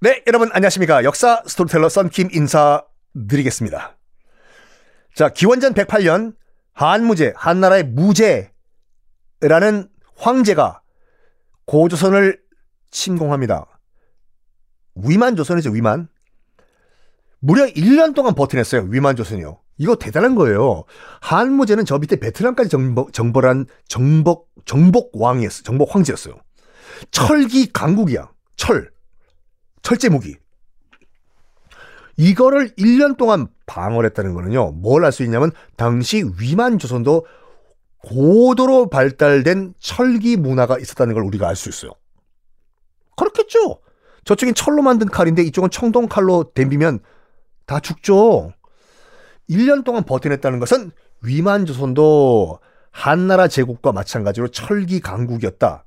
네, 여러분 안녕하십니까. 역사 스토리텔러 썬킴 인사드리겠습니다. 자, 기원전 108년 한무제, 한나라의 무제라는 황제가 고조선을 침공합니다. 위만 조선이죠, 위만. 무려 1년 동안 버텨냈어요, 위만 조선이요. 이거 대단한 거예요. 한무제는 저 밑에 베트남까지 정복, 정벌한 정복, 정복 왕이었어요. 정복 황제였어요. 철기 강국이야. 철. 철제 무기. 이거를 1년 동안 방어를 했다는 거는요. 뭘 알 수 있냐면 당시 위만 조선도 고도로 발달된 철기 문화가 있었다는 걸 우리가 알 수 있어요. 그렇겠죠. 저쪽엔 철로 만든 칼인데 이쪽은 청동 칼로 댐비면 다 죽죠. 1년 동안 버텨냈다는 것은 위만 조선도 한나라 제국과 마찬가지로 철기 강국이었다.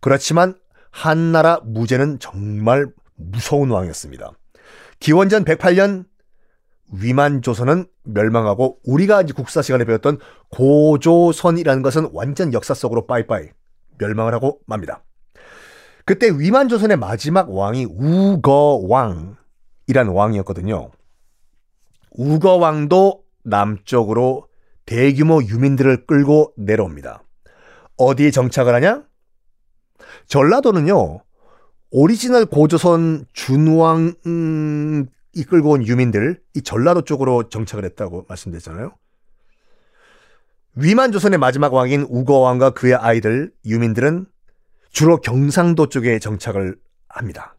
그렇지만 한나라 무제는 정말 무서운 왕이었습니다. 기원전 108년 위만 조선은 멸망하고 우리가 이제 국사 시간에 배웠던 고조선이라는 것은 완전 역사 속으로 빠이빠이 멸망을 하고 맙니다. 그때 위만 조선의 마지막 왕이 우거왕이라는 왕이었거든요. 우거왕도 남쪽으로 대규모 유민들을 끌고 내려옵니다. 어디에 정착을 하냐? 전라도는요, 오리지널 고조선 준왕이 끌고 온 유민들, 이 전라도 쪽으로 정착을 했다고 말씀드렸잖아요. 위만 조선의 마지막 왕인 우거왕과 그의 아이들, 유민들은 주로 경상도 쪽에 정착을 합니다.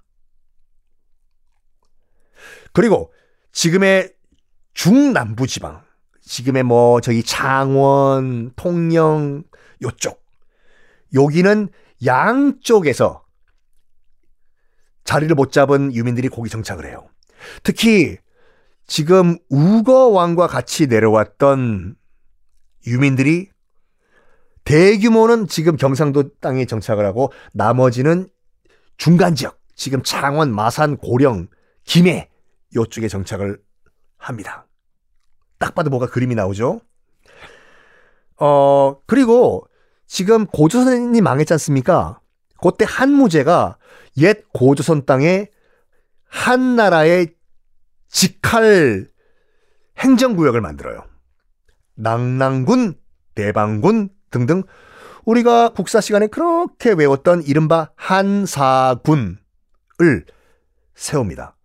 그리고 지금의 중남부 지방, 지금의 뭐 저기 창원, 통영 요쪽 여기는 양쪽에서 자리를 못 잡은 유민들이 거기 정착을 해요. 특히 지금 우거 왕과 같이 내려왔던 유민들이 대규모는 지금 경상도 땅에 정착을 하고 나머지는 중간 지역, 지금 창원, 마산, 고령, 김해 요쪽에 정착을 합니다. 딱 봐도 뭐가 그림이 나오죠? 어, 그리고 지금 고조선이 망했지 않습니까? 그때 한무제가 옛 고조선 땅에 한 나라의 직할 행정구역을 만들어요. 낭랑군, 대방군 등등 우리가 국사 시간에 그렇게 외웠던 이른바 한사군을 세웁니다.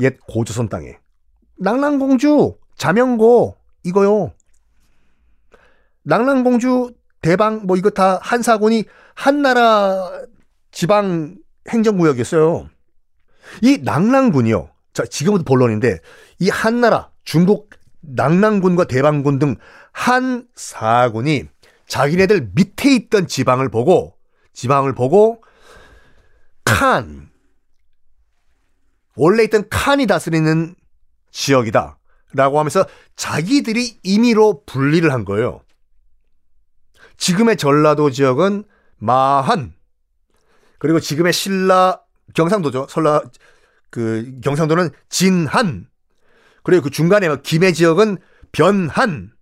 옛 고조선 땅에. 낭랑공주, 자명고 이거요. 낭랑공주 대방 뭐 이거 다 한사군이 한나라 지방 행정구역이었어요. 이 낭랑군이요. 자, 지금부터 본론인데 이 한나라 중국 낭랑군과 대방군 등 한사군이 자기네들 밑에 있던 지방을 보고 지방을 보고 칸 원래 있던 칸이 다스리는 지역이다 라고 하면서 자기들이 임의로 분리를 한 거예요. 지금의 전라도 지역은 마한 그리고 지금의 신라 경상도죠. 설라 그 경상도는 진한 그리고 그 중간에 김해 지역은 변한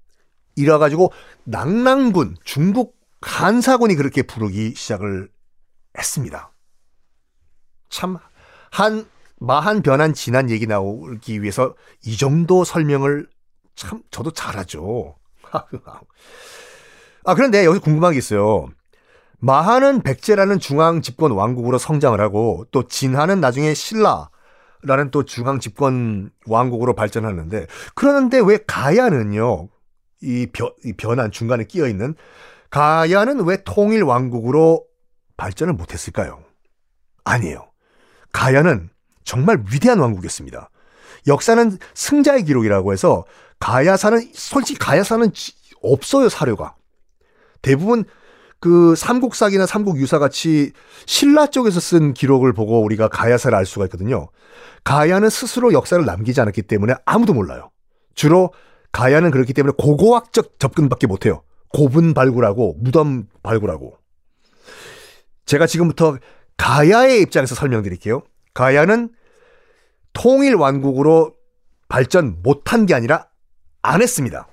이라 가지고 낭랑군 중국 한사군이 그렇게 부르기 시작을 했습니다. 참 한 마한 변한 진한 얘기 나오기 위해서 이 정도 설명을 참 저도 잘하죠. 아, 그런데 여기서 궁금한 게 있어요. 마하는 백제라는 중앙 집권 왕국으로 성장을 하고 또 진하는 나중에 신라, 라는 또 중앙 집권 왕국으로 발전하는데 그러는데 왜 가야는요 이, 변, 이 변한 중간에 끼어 있는 가야는 왜 통일 왕국으로 발전을 못했을까요? 아니에요. 가야는 정말 위대한 왕국이었습니다. 역사는 승자의 기록이라고 해서 가야사는 솔직히 가야사는 없어요 사료가 대부분 그 삼국사기나 삼국유사 같이 신라 쪽에서 쓴 기록을 보고 우리가 가야사를 알 수가 있거든요. 가야는 스스로 역사를 남기지 않았기 때문에 아무도 몰라요. 주로 가야는 그렇기 때문에 고고학적 접근밖에 못해요. 고분 발굴하고 무덤 발굴하고. 제가 지금부터 가야의 입장에서 설명드릴게요. 가야는 통일 왕국으로 발전 못한 게 아니라 안 했습니다.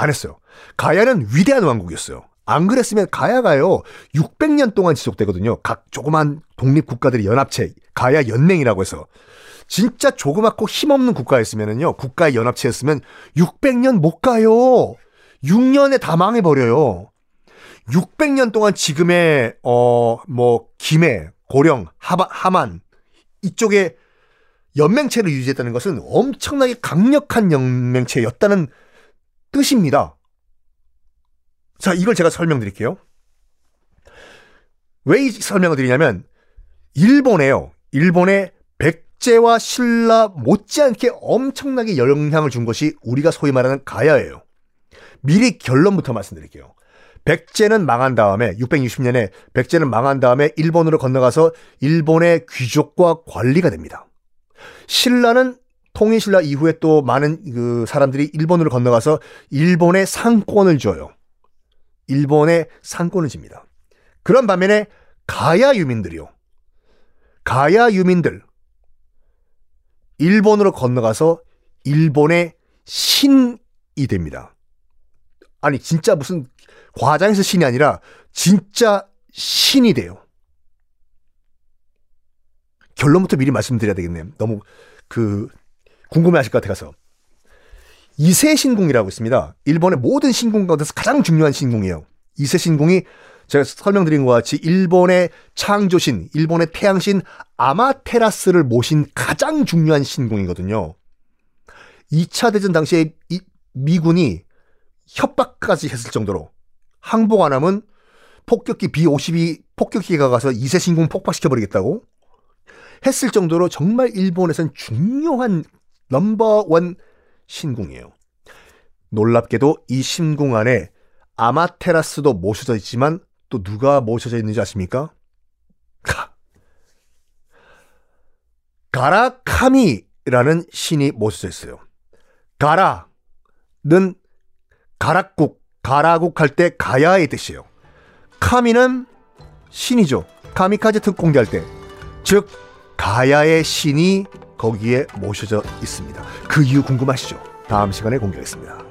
안 했어요. 가야는 위대한 왕국이었어요. 안 그랬으면 가야가요 600년 동안 지속되거든요. 각 조그만 독립 국가들의 연합체 가야 연맹이라고 해서 진짜 조그맣고 힘없는 국가였으면은요 국가의 연합체였으면 600년 못 가요. 6년에 다 망해버려요. 600년 동안 지금의 어 뭐 김해, 고령, 하바, 하만 이쪽에 연맹체를 유지했다는 것은 엄청나게 강력한 연맹체였다는 뜻입니다. 자, 이걸 제가 설명드릴게요. 왜이 설명을 드리냐면 일본에요. 일본의 백제와 신라 못지않게 엄청나게 영향을 준 것이 우리가 소위 말하는 가야예요. 미리 결론부터 말씀드릴게요. 백제는 망한 다음에 660년에 백제는 망한 다음에 일본으로 건너가서 일본의 귀족과 관리가 됩니다. 신라는 통일신라 이후에 또 많은 그 사람들이 일본으로 건너가서 일본의 상권을 줘요. 일본의 상권을 집니다. 그런 반면에 가야 유민들이요. 가야 유민들 일본으로 건너가서 일본의 신이 됩니다. 아니 진짜 무슨 과장에서 신이 아니라 진짜 신이 돼요. 결론부터 미리 말씀드려야 되겠네요. 너무 그 궁금해하실 것 같아서 이세 신궁이라고 있습니다. 일본의 모든 신궁 가운데서 가장 중요한 신궁이에요. 이세 신궁이 제가 설명드린 것 같이 일본의 창조신, 일본의 태양신 아마테라스를 모신 가장 중요한 신궁이거든요. 2차 대전 당시에 미군이 협박까지 했을 정도로 항복 안 하면 폭격기 B-52 폭격기가 가서 이세 신궁 폭파시켜버리겠다고 했을 정도로 정말 일본에선 중요한 넘버원 신궁이에요. 놀랍게도 이 신궁 안에 아마테라스도 모셔져 있지만 또 누가 모셔져 있는지 아십니까? 가라카미라는 신이 모셔져 있어요. 가라는 가락국, 가라국 할 때 가야의 뜻이에요. 카미는 신이죠. 카미카제 특공대 할 때. 즉, 가야의 신이 거기에 모셔져 있습니다. 그 이유 궁금하시죠? 다음 시간에 공개하겠습니다.